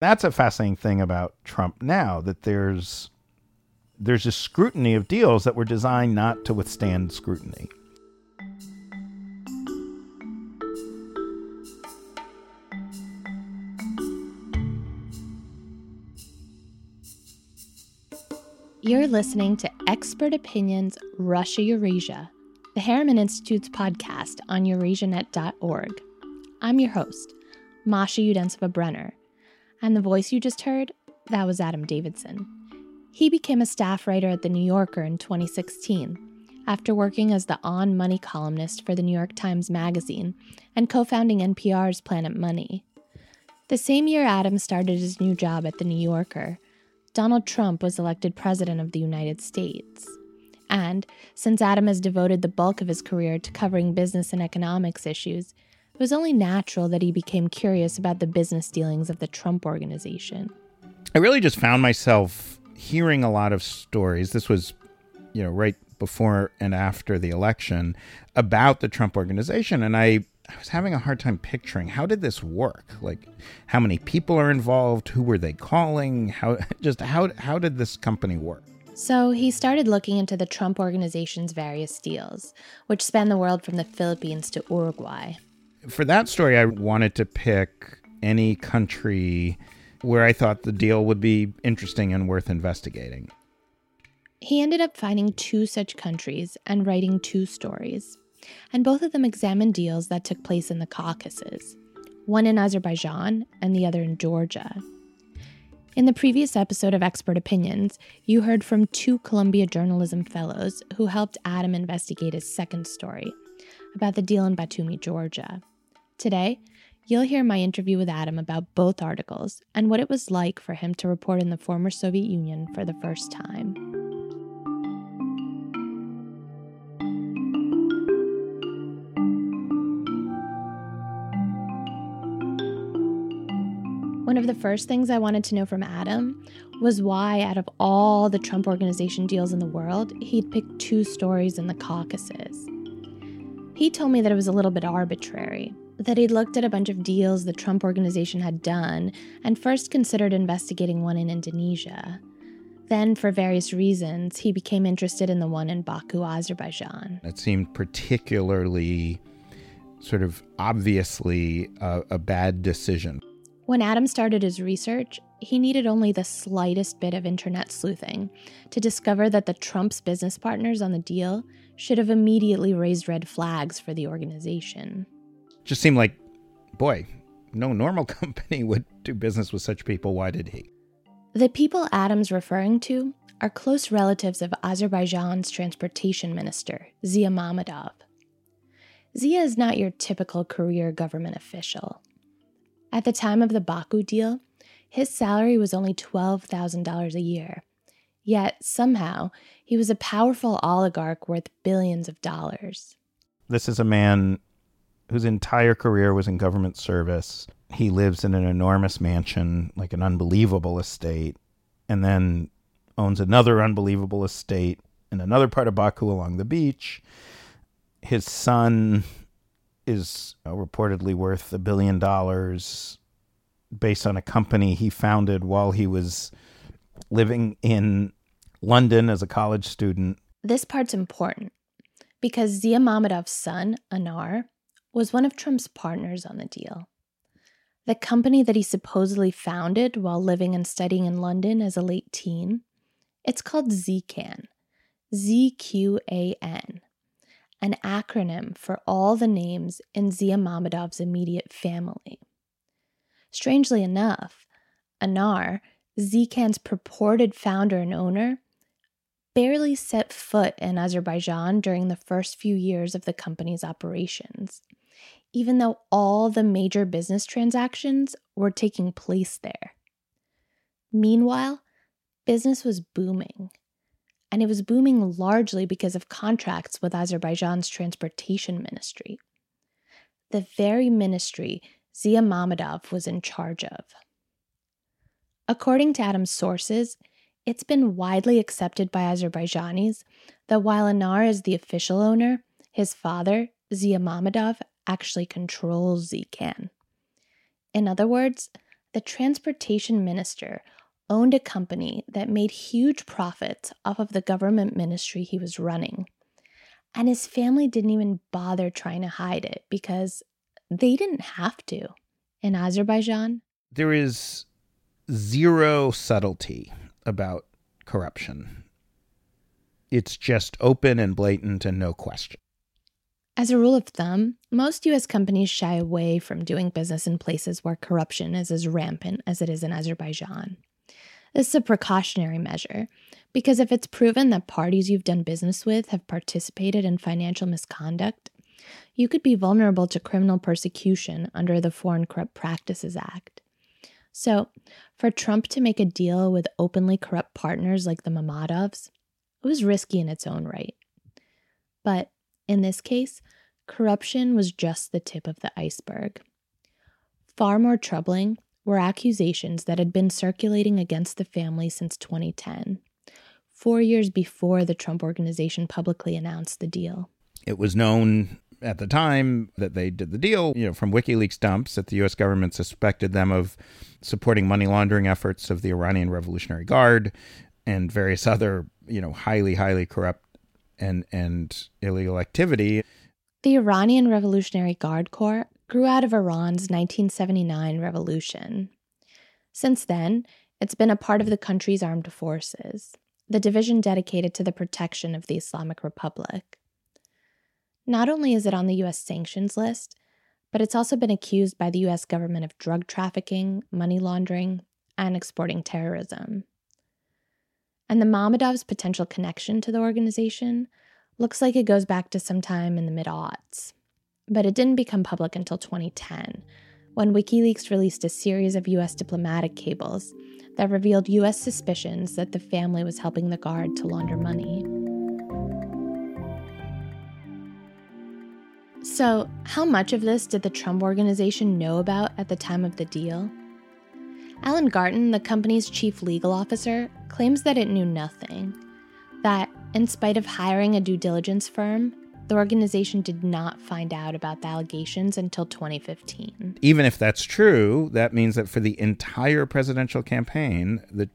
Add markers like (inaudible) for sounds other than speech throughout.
That's a fascinating thing about Trump now that there's there's a scrutiny of deals that were designed not to withstand scrutiny. You're listening to Expert Opinions Russia Eurasia, the Harriman Institute's podcast on eurasianet.org. I'm your host, Masha Udensiva Brenner, and the voice you just heard, that was Adam Davidson. He became a staff writer at The New Yorker in 2016 after working as the on money columnist for the New York Times Magazine and co founding NPR's Planet Money. The same year Adam started his new job at The New Yorker, Donald Trump was elected President of the United States. And since Adam has devoted the bulk of his career to covering business and economics issues, it was only natural that he became curious about the business dealings of the Trump organization. I really just found myself hearing a lot of stories. This was, you know, right before and after the election about the Trump organization. And I I was having a hard time picturing how did this work? Like how many people are involved? Who were they calling? How (laughs) just how how did this company work? So he started looking into the Trump organization's various deals, which span the world from the Philippines to Uruguay. For that story, I wanted to pick any country where I thought the deal would be interesting and worth investigating. He ended up finding two such countries and writing two stories and both of them examined deals that took place in the Caucasus, one in Azerbaijan and the other in Georgia. In the previous episode of Expert Opinions, you heard from two Columbia Journalism Fellows who helped Adam investigate his second story about the deal in Batumi, Georgia. Today, you'll hear my interview with Adam about both articles and what it was like for him to report in the former Soviet Union for the first time. One of the first things I wanted to know from Adam was why, out of all the Trump Organization deals in the world, he'd picked two stories in the Caucasus. He told me that it was a little bit arbitrary, that he'd looked at a bunch of deals the Trump Organization had done and first considered investigating one in Indonesia. Then, for various reasons, he became interested in the one in Baku, Azerbaijan. It seemed particularly, sort of obviously, a, a bad decision. When Adam started his research, he needed only the slightest bit of internet sleuthing to discover that the Trump's business partners on the deal should have immediately raised red flags for the organization. Just seemed like, boy, no normal (laughs) company would do business with such people. Why did he? The people Adam's referring to are close relatives of Azerbaijan's transportation minister, Zia Mammadov. Zia is not your typical career government official. At the time of the Baku deal, his salary was only $12,000 a year. Yet, somehow, he was a powerful oligarch worth billions of dollars. This is a man whose entire career was in government service. He lives in an enormous mansion, like an unbelievable estate, and then owns another unbelievable estate in another part of Baku along the beach. His son is uh, reportedly worth a billion dollars based on a company he founded while he was living in London as a college student. This part's important because Zia Mammadov's son, Anar, was one of Trump's partners on the deal. The company that he supposedly founded while living and studying in London as a late teen, it's called ZQAN. Z Q A N an acronym for all the names in Zia Mammadov's immediate family. Strangely enough, Anar, ZQAN's purported founder and owner, barely set foot in Azerbaijan during the first few years of the company's operations, even though all the major business transactions were taking place there. Meanwhile, business was booming and it was booming largely because of contracts with Azerbaijan's transportation ministry. The very ministry Zia Mammadov was in charge of. According to Adam's sources, it's been widely accepted by Azerbaijanis that while Anar is the official owner, his father, Zia Mammadov, actually controls ZQAN. In other words, the transportation minister owned a company that made huge profits off of the government ministry he was running. And his family didn't even bother trying to hide it because they didn't have to. In Azerbaijan, there is zero subtlety about corruption. It's just open and blatant and no question. As a rule of thumb, most US companies shy away from doing business in places where corruption is as rampant as it is in Azerbaijan. This is a precautionary measure because if it's proven that parties you've done business with have participated in financial misconduct, you could be vulnerable to criminal persecution under the Foreign Corrupt Practices Act. So, for Trump to make a deal with openly corrupt partners like the Mammadovs, it was risky in its own right. But in this case, corruption was just the tip of the iceberg. Far more troubling were accusations that had been circulating against the family since 2010, four years before the Trump organization publicly announced the deal. It was known at the time that they did the deal, you know, from WikiLeaks dumps that the U.S. government suspected them of supporting money laundering efforts of the Iranian Revolutionary Guard and various other, you know, highly, highly corrupt and and illegal activity. The Iranian Revolutionary Guard Corps grew out of Iran's 1979 revolution. Since then, it's been a part of the country's armed forces, the division dedicated to the protection of the Islamic Republic. Not only is it on the US sanctions list, but it's also been accused by the US government of drug trafficking, money laundering, and exporting terrorism. And the Mammadovs' potential connection to the organization looks like it goes back to sometime in the mid aughts. But it didn't become public until 2010, when WikiLeaks released a series of US diplomatic cables that revealed US suspicions that the family was helping the Guard to launder money. So, how much of this did the Trump organization know about at the time of the deal? Alan Garten, the company's chief legal officer, claims that it knew nothing. That, in spite of hiring a due diligence firm, the organization did not find out about the allegations until 2015. Even if that's true, that means that for the entire presidential campaign, that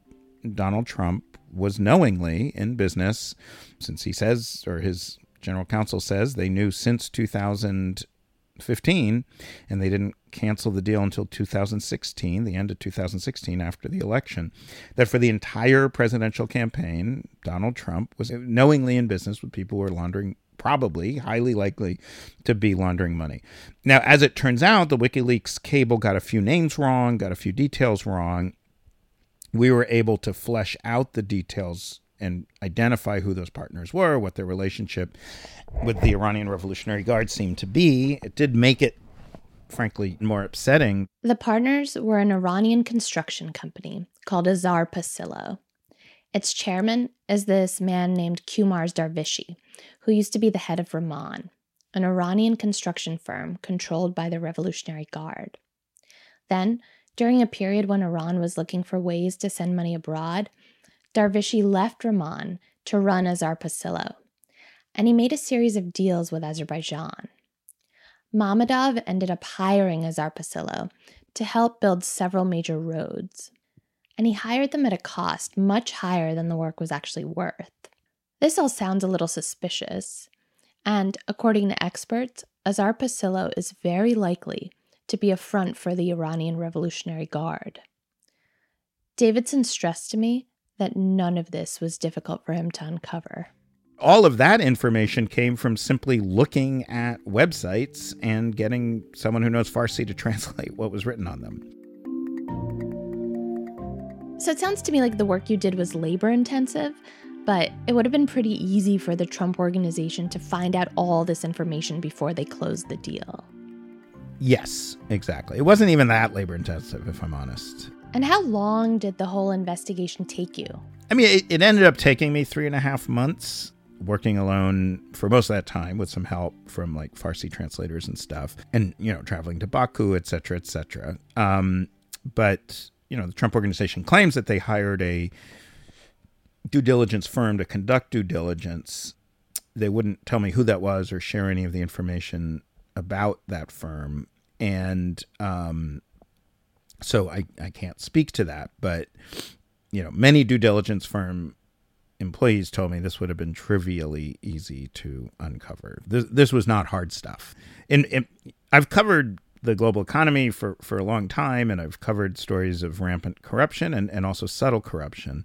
Donald Trump was knowingly in business, since he says, or his general counsel says they knew since 2015, and they didn't cancel the deal until 2016, the end of 2016 after the election, that for the entire presidential campaign, Donald Trump was knowingly in business with people who were laundering probably highly likely to be laundering money. Now, as it turns out, the WikiLeaks cable got a few names wrong, got a few details wrong. We were able to flesh out the details and identify who those partners were, what their relationship with the Iranian Revolutionary Guard seemed to be. It did make it, frankly, more upsetting. The partners were an Iranian construction company called Azarpassillo. Its chairman is this man named Kumars Darvishi, who used to be the head of Raman, an Iranian construction firm controlled by the Revolutionary Guard. Then, during a period when Iran was looking for ways to send money abroad, Darvishi left Raman to run Azarpassillo, and he made a series of deals with Azerbaijan. Mammadov ended up hiring Azarpassillo to help build several major roads, and he hired them at a cost much higher than the work was actually worth. This all sounds a little suspicious, and according to experts, Azarpassillo is very likely to be a front for the Iranian Revolutionary Guard. Davidson stressed to me that none of this was difficult for him to uncover. All of that information came from simply looking at websites and getting someone who knows Farsi to (laughs) translate what was written on them. So it sounds to me like the work you did was labor intensive, but it would have been pretty easy for the Trump organization to find out all this information before they closed the deal. Yes, exactly. It wasn't even that labor intensive, if I'm honest. And how long did the whole investigation take you? I mean, it, it ended up taking me three and a half months working alone for most of that time with some help from like Farsi translators and stuff, and you know, traveling to Baku, et cetera, et cetera. Um, but you know, the Trump organization claims that they hired a due diligence firm to conduct due diligence. They wouldn't tell me who that was or share any of the information about that firm, and um, So I, I can't speak to that, but you know, many due diligence firm employees told me this would have been trivially easy to uncover. This this was not hard stuff. And, and I've covered the global economy for, for a long time, and I've covered stories of rampant corruption and, and also subtle corruption.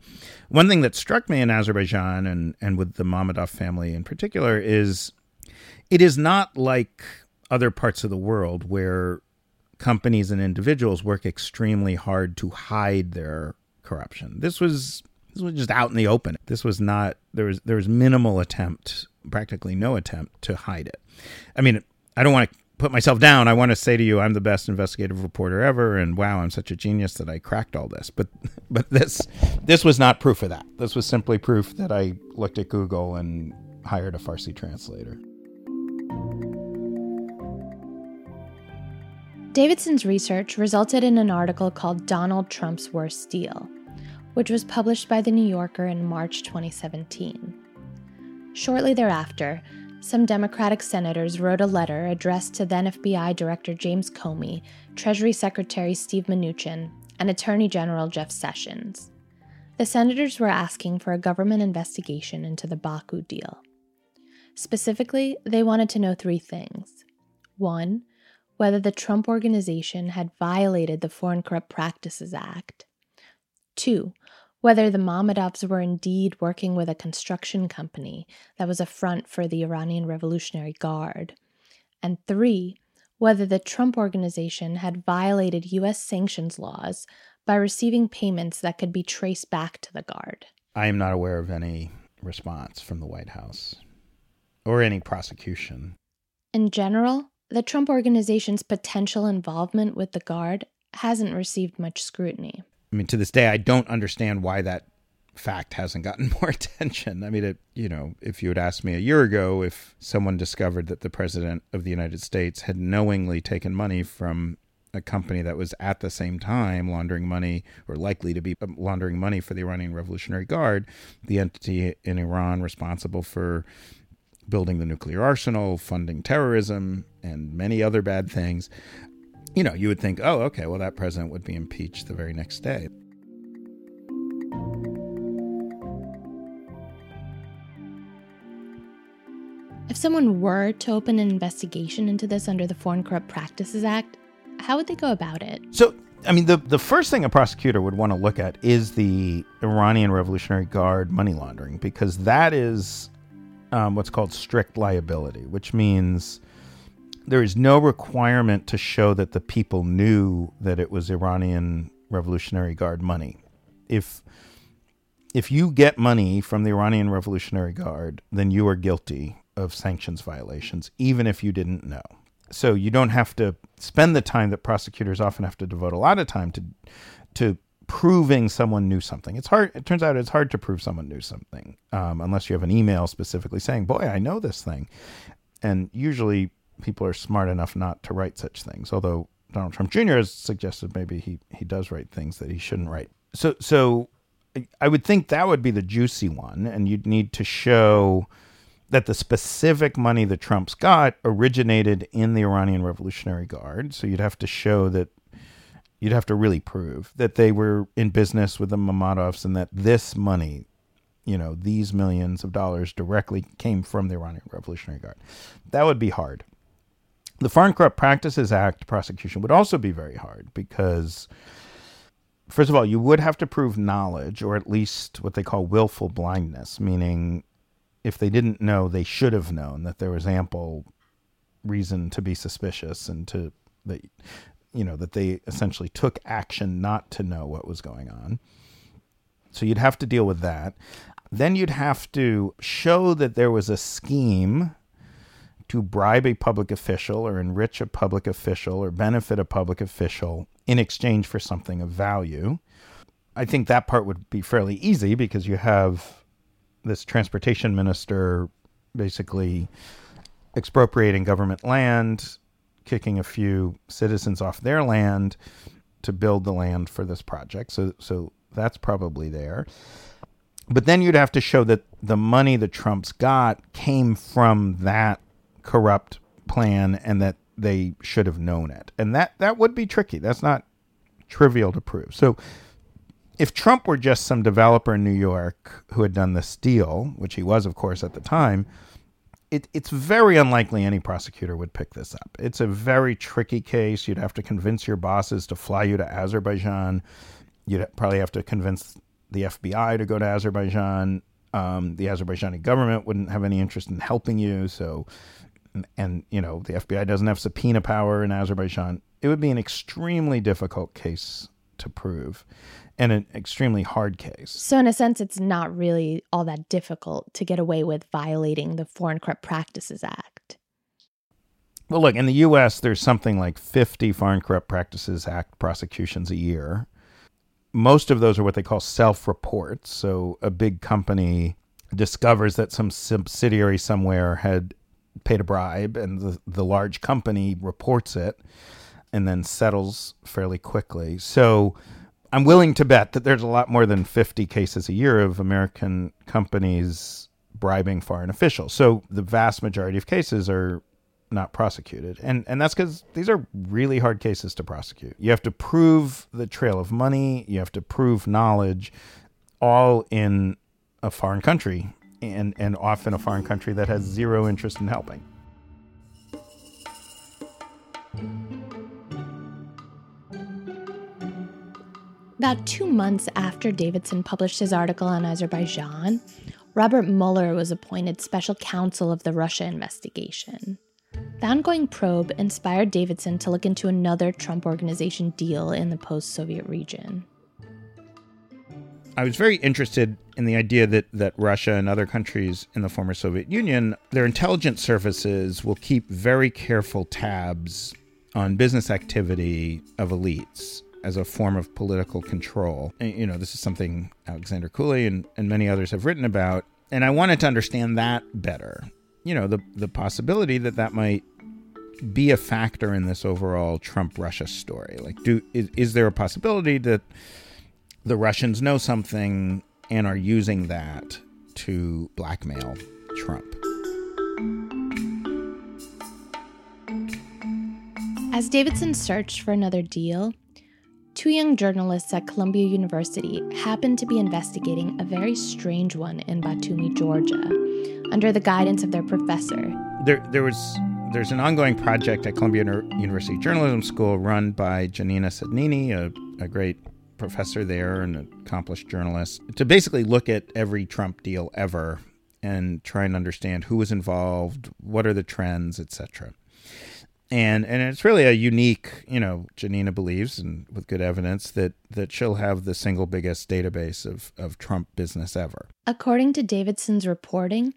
One thing that struck me in Azerbaijan and, and with the Mammadov family in particular is it is not like other parts of the world where companies and individuals work extremely hard to hide their corruption. This was this was just out in the open. This was not there was there was minimal attempt, practically no attempt to hide it. I mean, I don't want to put myself down. I want to say to you, I'm the best investigative reporter ever, and wow, I'm such a genius that I cracked all this. But (laughs) but this this was not proof of that. This was simply proof that I looked at Google and hired a Farsi translator. Davidson's research resulted in an article called Donald Trump's Worst Deal, which was published by The New Yorker in March 2017. Shortly thereafter, some Democratic senators wrote a letter addressed to then FBI Director James Comey, Treasury Secretary Steve Mnuchin, and Attorney General Jeff Sessions. The senators were asking for a government investigation into the Baku deal. Specifically, they wanted to know three things. One, whether the Trump organization had violated the Foreign Corrupt Practices Act. Two, whether the Mammadovs were indeed working with a construction company that was a front for the Iranian Revolutionary Guard. And three, whether the Trump organization had violated U.S. sanctions laws by receiving payments that could be traced back to the Guard. I am not aware of any response from the White House or any prosecution. In general, the Trump organization's potential involvement with the Guard hasn't received much scrutiny. I mean, to this day, I don't understand why that fact hasn't gotten (laughs) more attention. I mean, it, you know, if you had asked me a year ago if someone discovered that the president of the United States had knowingly taken money from a company that was at the same time laundering money or likely to be um, laundering money for the Iranian Revolutionary Guard, the entity in Iran responsible for building the nuclear arsenal, funding terrorism, and many other bad things, you know, you would think, oh, okay, well, that president would be impeached the very next day. If someone were to open an investigation into this under the Foreign Corrupt Practices Act, how would they go about it? So, I mean, the, the first thing a prosecutor would want to look at is the Iranian Revolutionary Guard money laundering, because that is um, what's called strict liability, which means there is no requirement to show that the people knew that it was Iranian Revolutionary Guard money. If if you get money from the Iranian Revolutionary Guard, then you are guilty of sanctions violations, even if you didn't know. So you don't have to spend the time that prosecutors often have to devote a lot of time to to proving someone knew something. It's hard. It turns out it's hard to prove someone knew something um, unless you have an email specifically saying, "Boy, I know this thing." And usually, people are smart enough not to write such things. Although Donald Trump Jr. has suggested maybe he he does write things that he shouldn't write. So so I would think that would be the juicy one, and you'd need to show that the specific money that Trump's got originated in the Iranian Revolutionary Guard. So you'd have to show that you'd have to really prove that they were in business with the Mammadovs and that this money, you know, these millions of dollars directly came from the Iranian Revolutionary Guard. That would be hard. The Foreign Corrupt Practices Act prosecution would also be very hard because, first of all, you would have to prove knowledge or at least what they call willful blindness, meaning if they didn't know, they should have known that there was ample reason to be suspicious and to that you know that they essentially took action not to know what was going on. So you'd have to deal with that. Then you'd have to show that there was a scheme to bribe a public official or enrich a public official or benefit a public official in exchange for something of value. I think that part would be fairly easy because you have this transportation minister basically expropriating government land kicking a few citizens off their land to build the land for this project. So so that's probably there. But then you'd have to show that the money that Trump's got came from that corrupt plan and that they should have known it. And that that would be tricky. That's not trivial to prove. So if Trump were just some developer in New York who had done this deal, which he was, of course, at the time, it, it's very unlikely any prosecutor would pick this up. It's a very tricky case. You'd have to convince your bosses to fly you to Azerbaijan. You'd probably have to convince the FBI to go to Azerbaijan. Um, the Azerbaijani government wouldn't have any interest in helping you. So, and you know, the FBI doesn't have subpoena power in Azerbaijan. It would be an extremely difficult case to prove and an extremely hard case. So, in a sense, it's not really all that difficult to get away with violating the Foreign Corrupt Practices Act. Well, look, in the U.S., there's something like 50 Foreign Corrupt Practices Act prosecutions a year. Most of those are what they call self reports. So, a big company discovers that some subsidiary somewhere had paid a bribe, and the, the large company reports it and then settles fairly quickly. So, I'm willing to bet that there's a lot more than 50 cases a year of American companies bribing foreign officials. So the vast majority of cases are not prosecuted. And and that's cuz these are really hard cases to prosecute. You have to prove the trail of money, you have to prove knowledge all in a foreign country and and often a foreign country that has zero interest in helping. About two months after Davidson published his article on Azerbaijan, Robert Mueller was appointed special counsel of the Russia investigation. The ongoing probe inspired Davidson to look into another Trump organization deal in the post Soviet region. I was very interested in the idea that, that Russia and other countries in the former Soviet Union, their intelligence services will keep very careful tabs on business activity of elites as a form of political control. And, you know, this is something Alexander Cooley and, and many others have written about. And I wanted to understand that better. You know, the, the possibility that that might be a factor in this overall Trump Russia story. Like, do is, is there a possibility that the Russians know something and are using that to blackmail Trump? As Davidson searched for another deal, two young journalists at Columbia University happened to be investigating a very strange one in Batumi, Georgia, under the guidance of their professor. There, there was there's an ongoing project at Columbia University Journalism School run by Giannina Segnini, a, a great professor there and an accomplished journalist, to basically look at every Trump deal ever and try and understand who was involved, what are the trends, etc and and it's really a unique you know Giannina believes and with good evidence that that she'll have the single biggest database of of trump business ever according to davidson's reporting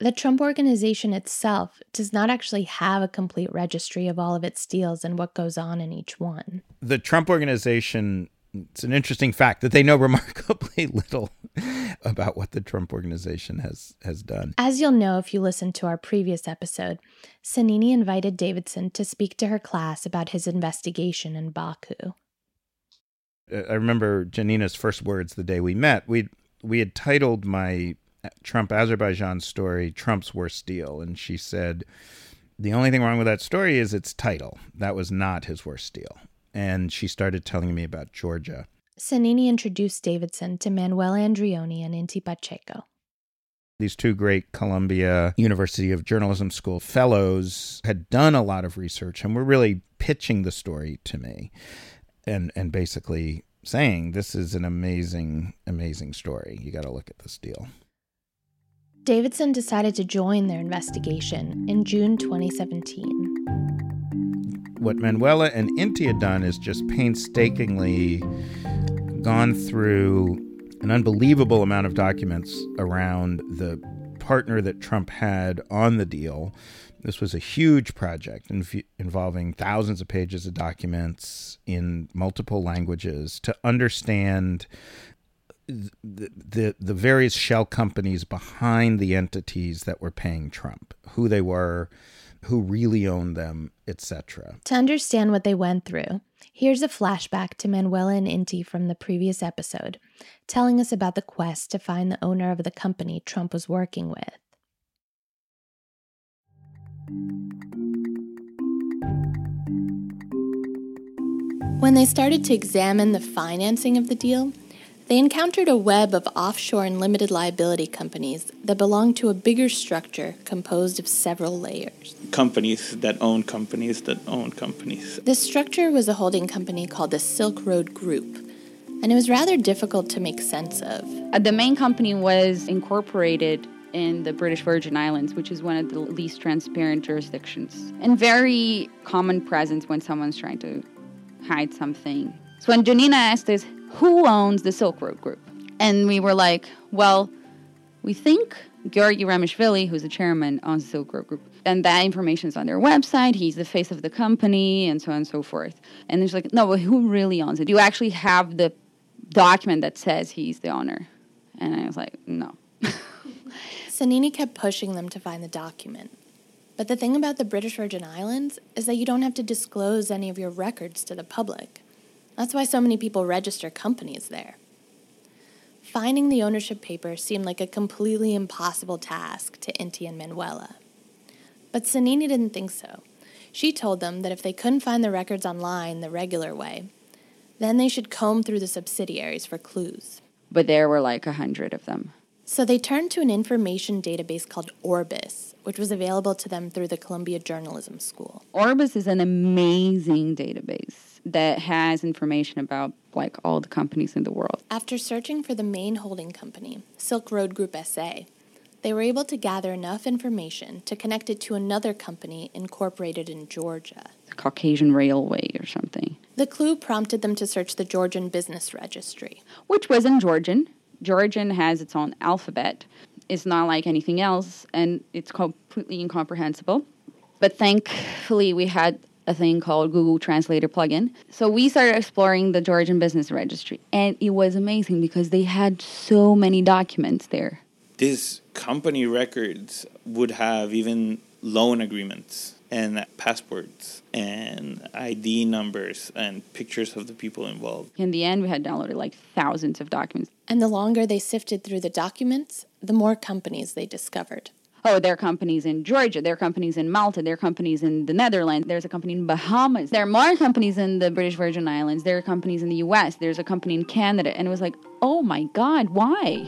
the Trump organization itself does not actually have a complete registry of all of its deals and what goes on in each one. The Trump organization it's an interesting fact that they know remarkably (laughs) little (laughs) about what the Trump organization has has done. As you'll know if you listened to our previous episode, Segnini invited Davidson to speak to her class about his investigation in Baku. Uh, I remember Giannina's first words the day we met. We we had titled my Trump Azerbaijan story Trump's worst deal and she said the only thing wrong with that story is its title. That was not his worst deal and she started telling me about Georgia. Segnini introduced Davidson to Manuela Andreoni and Inti Pacheco. These two great Columbia University of Journalism School fellows had done a lot of research and were really pitching the story to me and, and basically saying, This is an amazing, amazing story. You got to look at this deal. Davidson decided to join their investigation in June 2017 what Manuela and Inti had done is just painstakingly gone through an unbelievable amount of documents around the partner that Trump had on the deal. This was a huge project inv- involving thousands of pages of documents in multiple languages to understand the, the the various shell companies behind the entities that were paying Trump, who they were, who really owned them, etc. To understand what they went through, here's a flashback to Manuela and Inti from the previous episode, telling us about the quest to find the owner of the company Trump was working with. When they started to examine the financing of the deal, they encountered a web of offshore and limited liability companies that belonged to a bigger structure composed of several layers. Companies that own companies that own companies. This structure was a holding company called the Silk Road Group, and it was rather difficult to make sense of. Uh, the main company was incorporated in the British Virgin Islands, which is one of the least transparent jurisdictions, and very common presence when someone's trying to hide something. So when Giannina asked us, who owns the Silk Road Group? And we were like, well, we think Georgi Ramishvili, who's the chairman, owns the Silk Road Group. And that information is on their website. He's the face of the company, and so on and so forth. And it's like, no, but who really owns it? Do you actually have the document that says he's the owner? And I was like, no. (laughs) Segnini kept pushing them to find the document. But the thing about the British Virgin Islands is that you don't have to disclose any of your records to the public. That's why so many people register companies there. Finding the ownership papers seemed like a completely impossible task to Inti and Manuela. But Segnini didn't think so. She told them that if they couldn't find the records online the regular way, then they should comb through the subsidiaries for clues. But there were like a hundred of them. So they turned to an information database called Orbis, which was available to them through the Columbia Journalism School. Orbis is an amazing database that has information about like all the companies in the world. After searching for the main holding company, Silk Road Group SA, they were able to gather enough information to connect it to another company incorporated in Georgia. The Caucasian Railway or something. The clue prompted them to search the Georgian Business Registry, which was in Georgian. Georgian has its own alphabet. It's not like anything else, and it's completely incomprehensible. But thankfully, we had a thing called Google Translator plugin. So we started exploring the Georgian Business Registry, and it was amazing because they had so many documents there. These company records would have even loan agreements and passports and ID numbers and pictures of the people involved. In the end, we had downloaded like thousands of documents. And the longer they sifted through the documents, the more companies they discovered. Oh, there are companies in Georgia, there are companies in Malta, there are companies in the Netherlands, there's a company in Bahamas. There are more companies in the British Virgin Islands, there are companies in the US, there's a company in Canada. And it was like, oh my God, why?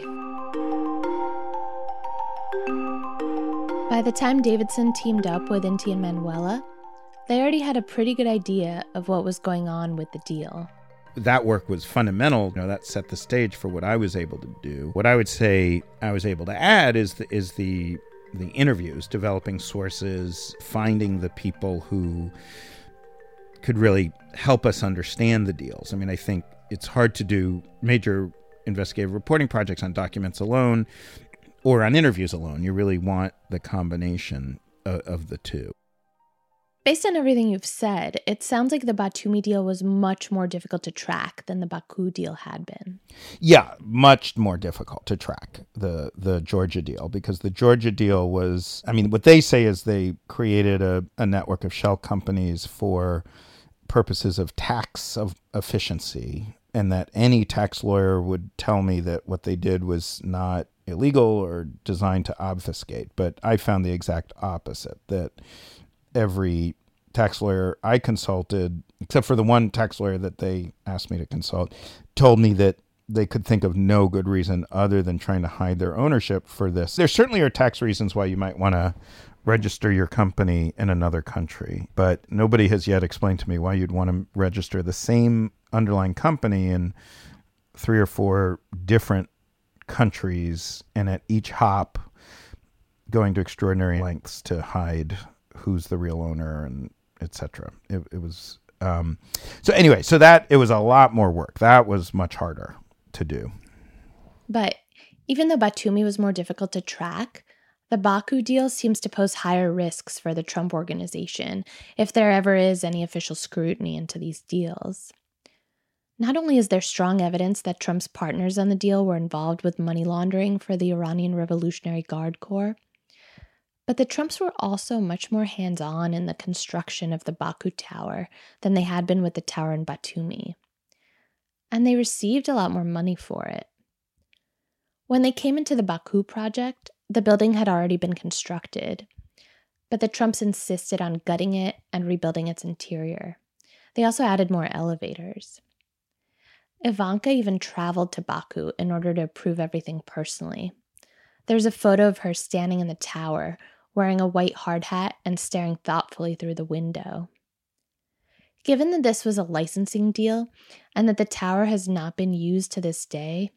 By the time Davidson teamed up with Inti and Manuela, they already had a pretty good idea of what was going on with the deal. That work was fundamental. You know, that set the stage for what I was able to do. What I would say I was able to add is the, is the the interviews, developing sources, finding the people who could really help us understand the deals. I mean, I think it's hard to do major investigative reporting projects on documents alone or on interviews alone. You really want the combination of, of the two. Based on everything you've said, it sounds like the Batumi deal was much more difficult to track than the Baku deal had been. Yeah, much more difficult to track the the Georgia deal because the Georgia deal was I mean what they say is they created a, a network of shell companies for purposes of tax of efficiency and that any tax lawyer would tell me that what they did was not illegal or designed to obfuscate. But I found the exact opposite that every tax lawyer I consulted, except for the one tax lawyer that they asked me to consult, told me that they could think of no good reason other than trying to hide their ownership for this. There certainly are tax reasons why you might want to register your company in another country, but nobody has yet explained to me why you'd want to register the same underlying company in three or four different countries and at each hop going to extraordinary lengths to hide who's the real owner and etc. It, it was um, so anyway. So that it was a lot more work. That was much harder to do. But even though Batumi was more difficult to track, the Baku deal seems to pose higher risks for the Trump organization if there ever is any official scrutiny into these deals. Not only is there strong evidence that Trump's partners on the deal were involved with money laundering for the Iranian Revolutionary Guard Corps, but the Trumps were also much more hands on in the construction of the Baku Tower than they had been with the tower in Batumi. And they received a lot more money for it. When they came into the Baku project, the building had already been constructed, but the Trumps insisted on gutting it and rebuilding its interior. They also added more elevators. Ivanka even traveled to Baku in order to approve everything personally. There's a photo of her standing in the tower, wearing a white hard hat and staring thoughtfully through the window. Given that this was a licensing deal and that the tower has not been used to this day,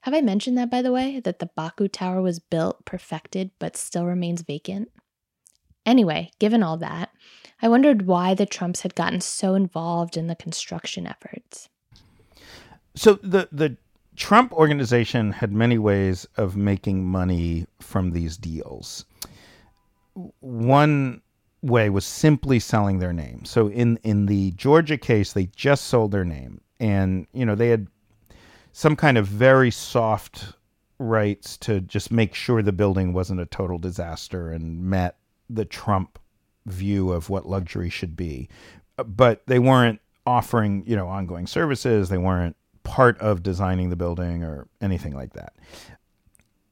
have I mentioned that by the way, that the Baku Tower was built, perfected, but still remains vacant? Anyway, given all that, I wondered why the Trumps had gotten so involved in the construction efforts. So the the Trump organization had many ways of making money from these deals. One way was simply selling their name. So in in the Georgia case, they just sold their name, and you know they had some kind of very soft rights to just make sure the building wasn't a total disaster and met the Trump view of what luxury should be. But they weren't offering, you know, ongoing services. They weren't part of designing the building or anything like that.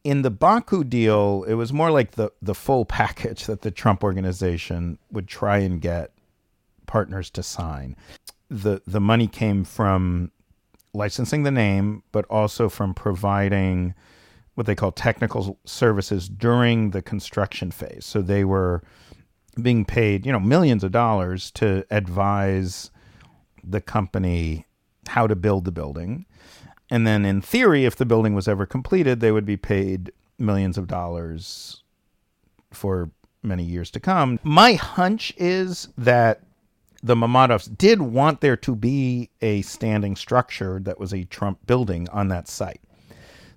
In the Baku deal, it was more like the, the full (laughs) package that the Trump organization would try and get partners to sign. The the money came from licensing the name, but also from providing what they call technical services during the construction phase. So they were being paid, you know, millions of dollars to advise the company how to build the building. And then in theory, if the building was ever completed, they would be paid millions of dollars for many years to come. My hunch is that the Mammadovs did want there to be a standing structure that was a Trump building on that site.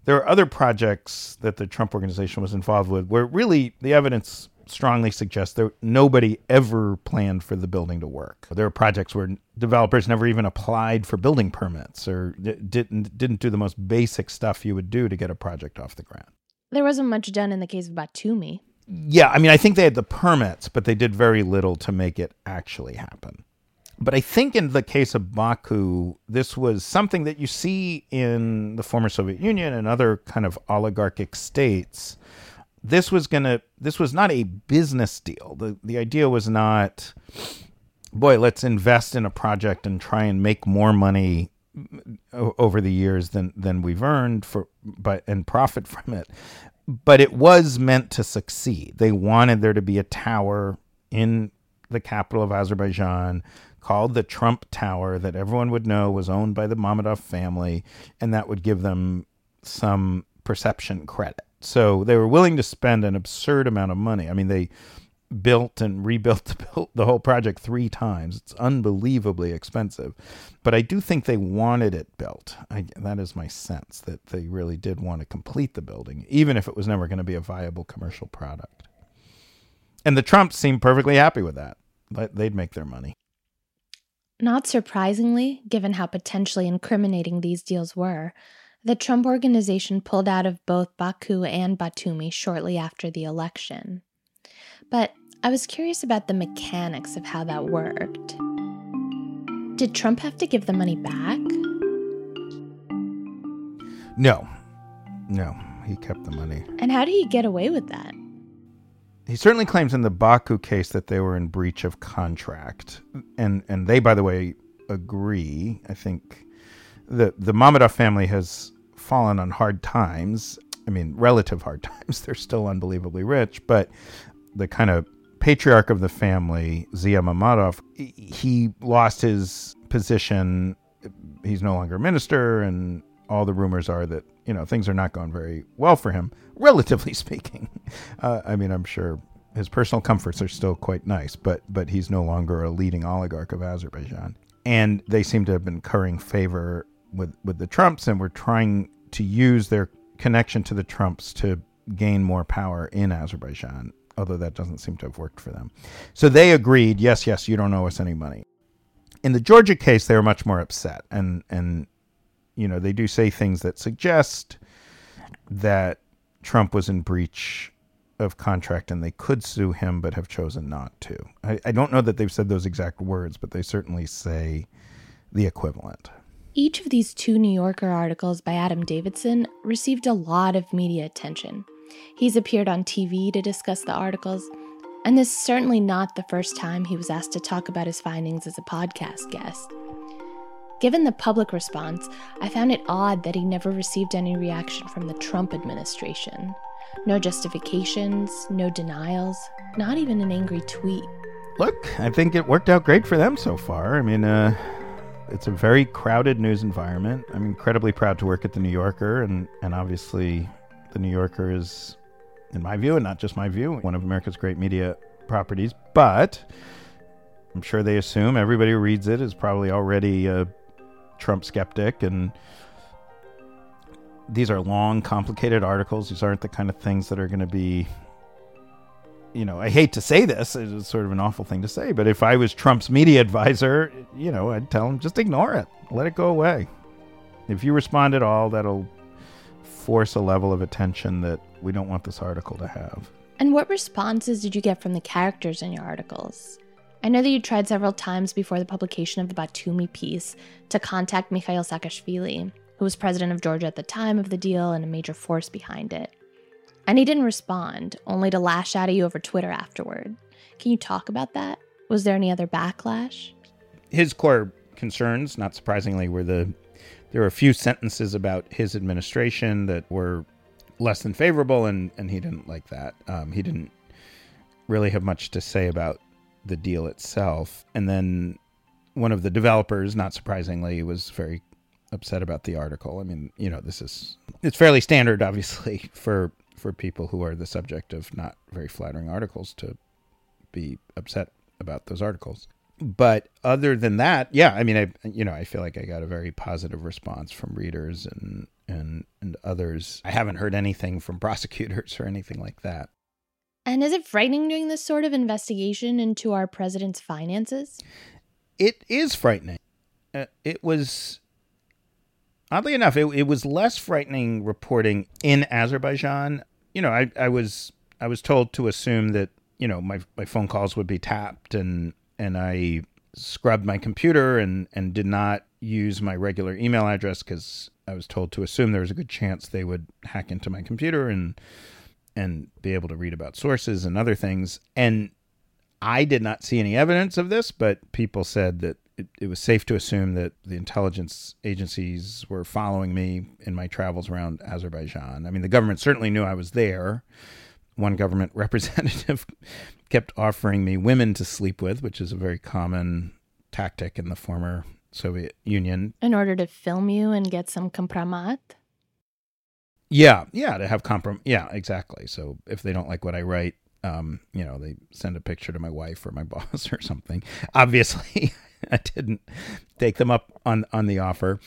There are other projects that the Trump organization was involved with where really the evidence strongly suggest that nobody ever planned for the building to work. There are projects where developers never even applied for building permits or didn't didn't do the most basic stuff you would do to get a project off the ground. There wasn't much done in the case of Batumi. Yeah, I mean, I think they had the permits, but they did very little to make it actually happen. But I think in the case of Baku, this was something that you see in the former Soviet Union and other kind of oligarchic states this was gonna this was not a business deal. The the idea was not boy, let's invest in a project and try and make more money over the years than than we've earned for but and profit (laughs) from it. But it was meant to succeed. They wanted there to be a tower in the capital of Azerbaijan called the Trump Tower that everyone would know was owned by the Mammadov family and that would give them some perception credit. So they were willing to spend an absurd amount of money. I mean, they built and rebuilt (laughs) the whole project three times. It's unbelievably expensive. But I do think they wanted it built. I, that is my sense that they really did want to complete the building, even if it was never going to be a viable commercial product. And the Trumps seemed perfectly happy with that. They'd make their money. Not surprisingly, given how potentially incriminating these deals were, the Trump organization pulled out of both Baku and Batumi shortly after the election. But I was curious about the mechanics of how that worked. Did Trump have to give the money back? No. No, he kept the money. And how did he get away with that? He certainly claims in the Baku case that they were in breach of contract. And and they by the way agree. I think the the Mammadov family has fallen on hard times. I mean, relative hard (laughs) times. They're still unbelievably rich, but the kind of patriarch of the family, Zia Mammadov, he lost his position. He's no longer minister, and all the rumors are that you know things are not going very well for him, relatively (laughs) speaking. Uh, I mean, I'm sure his personal comforts are still quite nice, but but he's no longer a leading oligarch of Azerbaijan, and they seem to have been currying favor with with the Trumps, and were trying to use their connection to the Trumps to gain more power in Azerbaijan, although that doesn't seem to have worked for them. So they agreed, yes, yes, you don't owe us any money. In the Georgia case, they were much more upset, and and you know they do say things that suggest that Trump was in breach of contract and they could sue him, but have chosen not to. I, I don't know that they've said those exact words, but they certainly say the equivalent. Each of these two New Yorker articles by Adam Davidson received a lot of media attention. He's appeared on TV to discuss the articles, And this is certainly not the first time he was asked to talk about his findings as a podcast guest. Given the public response, I found it odd that he never received any reaction from the Trump administration. No justifications, no denials, not even an angry tweet. Look, I think it worked out great for them so far. I mean, uh, it's a very crowded news environment. I'm incredibly proud to work at the New Yorker, and, and obviously, the New Yorker is, in my view, and not just my view, one of America's great media properties. But I'm sure they assume everybody who reads it is probably already a Trump skeptic, and these are long, complicated articles. These aren't the kind of things that are going to be you know, I hate to say this, it's sort of an awful thing to say, but if I was Trump's media (laughs) advisor, you know, I'd tell him just ignore it, let it go away. If you respond at all, that'll force a level of attention that we don't want this article to have. And what responses did you get from the characters in your articles? I know that you tried several times before the publication of the Batumi piece to contact Mikhail Saakashvili, who was president of Georgia at the time of the deal and a major force behind it. And he didn't respond, only to lash out at you over Twitter afterward. Can you talk about that? Was there any other backlash? His core concerns, not surprisingly, were the there were a few sentences about his administration that were less than favorable, and, and he didn't like that. Um, he didn't really have much to say about the deal itself. And then one of the developers, not surprisingly, was very upset about the article. I mean, you know, this is it's fairly standard, obviously, (laughs) for for people who are the subject of not very flattering articles to be upset about those articles. But other than that, yeah, I mean, I you know, I feel like I got a very positive response from readers and and and others. I haven't heard anything from (laughs) prosecutors or anything like that. And is it frightening doing this sort of investigation into our president's finances? It is frightening. Uh, it was oddly enough, it, it was less frightening reporting in Azerbaijan. You know, I, I was I was told to assume that you know my my phone calls would be tapped and and I scrubbed my computer and and did not use my regular email address because I was told to assume there was a good chance they would hack into my computer and and be able to read about sources and other things. And I did not see any evidence of this, but people said that it, it, was safe to assume that the intelligence agencies were following me in my travels around Azerbaijan. I mean, the government certainly knew I was there. One government (laughs) representative kept offering me women to sleep with, which is a very common tactic in the former Soviet Union. In order to film you and get some compromat? Yeah, yeah, to have comprom. Yeah, exactly. So if they don't like what I write, um, you know, they send a picture to my wife or my (laughs) boss or something. Obviously, (laughs) I didn't take them up on on the offer,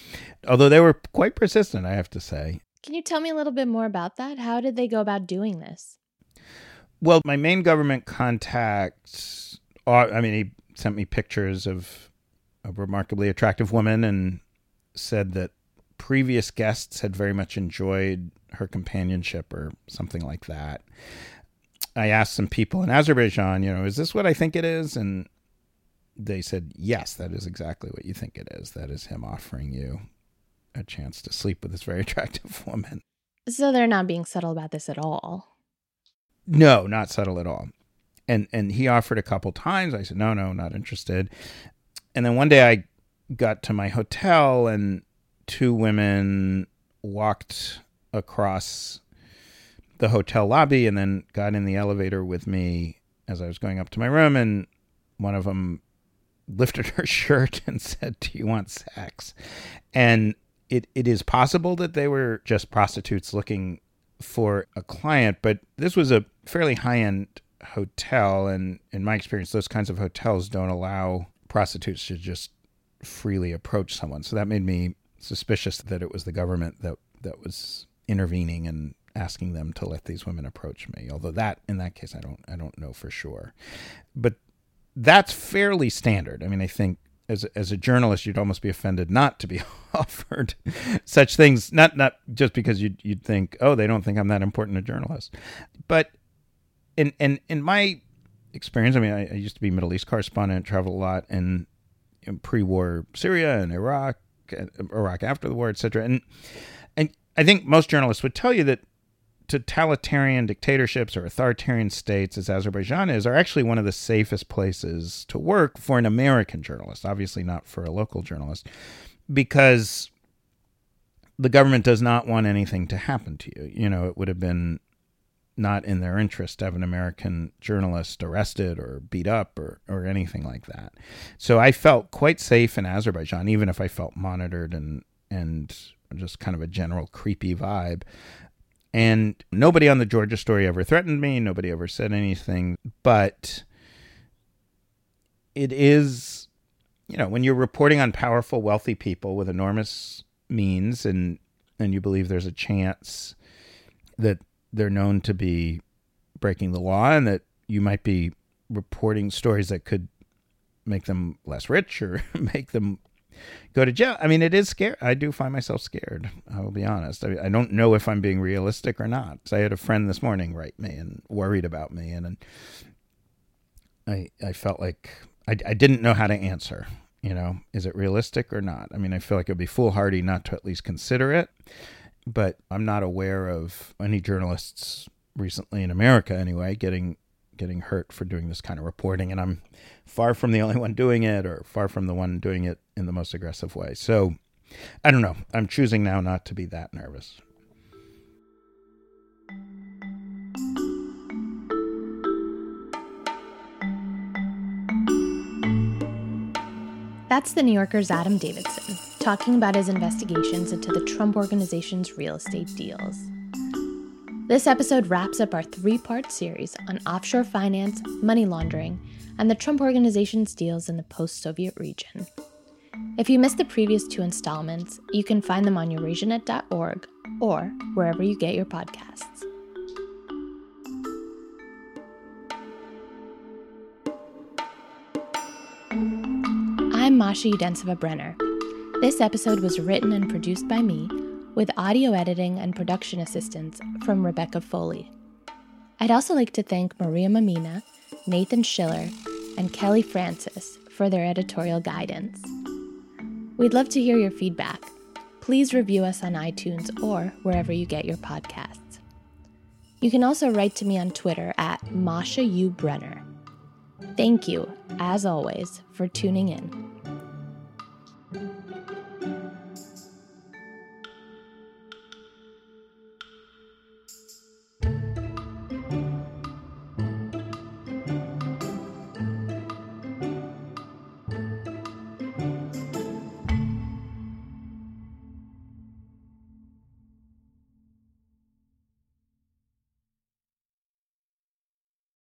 although they were quite persistent. I have to say. Can you tell me a little bit more about that? How did they go about doing this? Well, my main government contact, uh, I mean, he sent me pictures of a remarkably attractive woman and said that previous guests had very much enjoyed her companionship or something like that. I asked some people in Azerbaijan, you know, is this what I think it is? And they said, yes, that is exactly what you think it is. That is him offering you a chance to sleep with this very (laughs) attractive woman. So they're not being subtle about this at all. No, not subtle at all. And and he offered a couple times. I said, no, no, not interested. And then one day I got to my hotel and two women walked across the hotel lobby and then got in the elevator with me as I was going up to my room and one of them lifted her (laughs) shirt and said, "Do you want sex?" And it, it is possible that they were just prostitutes looking for a client, but this was a fairly high end hotel, and in my experience, those kinds of hotels don't allow prostitutes to just freely approach someone. So that made me suspicious that it was the government that that was intervening and asking them to let these women approach me. Although that in that case I don't I don't know for sure. But that's fairly standard. I mean, I think as as a journalist, you'd almost be offended not to be (laughs) offered such things. Not not just because you'd you'd think, oh, they don't think I'm that important a journalist, but in in in my experience, I mean, I, I used to be Middle East correspondent, traveled a lot in, in pre-war Syria and Iraq, Iraq after the war, etc. And and I think most journalists would tell you that totalitarian dictatorships or authoritarian states, as Azerbaijan is, are actually one of the safest places to work for an American journalist, obviously not for a local journalist, because the government does not want anything to happen to you. You know, it would have been not in their interest to have an American journalist arrested or beat up or, or anything like that. So I felt quite safe in Azerbaijan, even if I felt monitored and and just kind of a general creepy vibe. And nobody on the Georgia story ever threatened me. Nobody ever said anything. But it is, you know, when you're reporting on powerful, wealthy people with enormous means and and you believe there's a chance that they're known to be breaking the law and that you might be reporting stories that could make them less rich or (laughs) make them go to jail. I mean, it is scary. I do find myself scared. I will be honest. I, I don't know if I'm being realistic or not. I had a friend this morning write me and worried about me, and, and I I felt like I, I didn't know how to answer. You know, is it realistic or not? I mean, I feel like it'd be foolhardy not to at least consider it, but I'm not aware of any journalists recently in America, anyway, getting getting hurt for doing this kind of reporting, and I'm far from the only one doing it, or far from the one doing it in the most aggressive way. So, I don't know. I'm choosing now not to be that nervous. That's the New Yorker's Adam Davidson talking about his investigations into the Trump Organization's real estate deals. This episode wraps up our three part series on offshore finance, money laundering, and the Trump Organization's deals in the post Soviet region. If you missed the previous two installments, you can find them on eurasianet.org or wherever you get your podcasts. I'm Masha Udensiva Brenner. This episode was written and produced by me with audio editing and production assistance from Rebecca Foley. I'd also like to thank Maria Mamina, Nathan Schiller, and Kelly Francis for their editorial guidance. We'd love to hear your feedback. Please review us on iTunes or wherever you get your podcasts. You can also write to me on Twitter at Masha U. Brenner. Thank you, as always, for tuning in.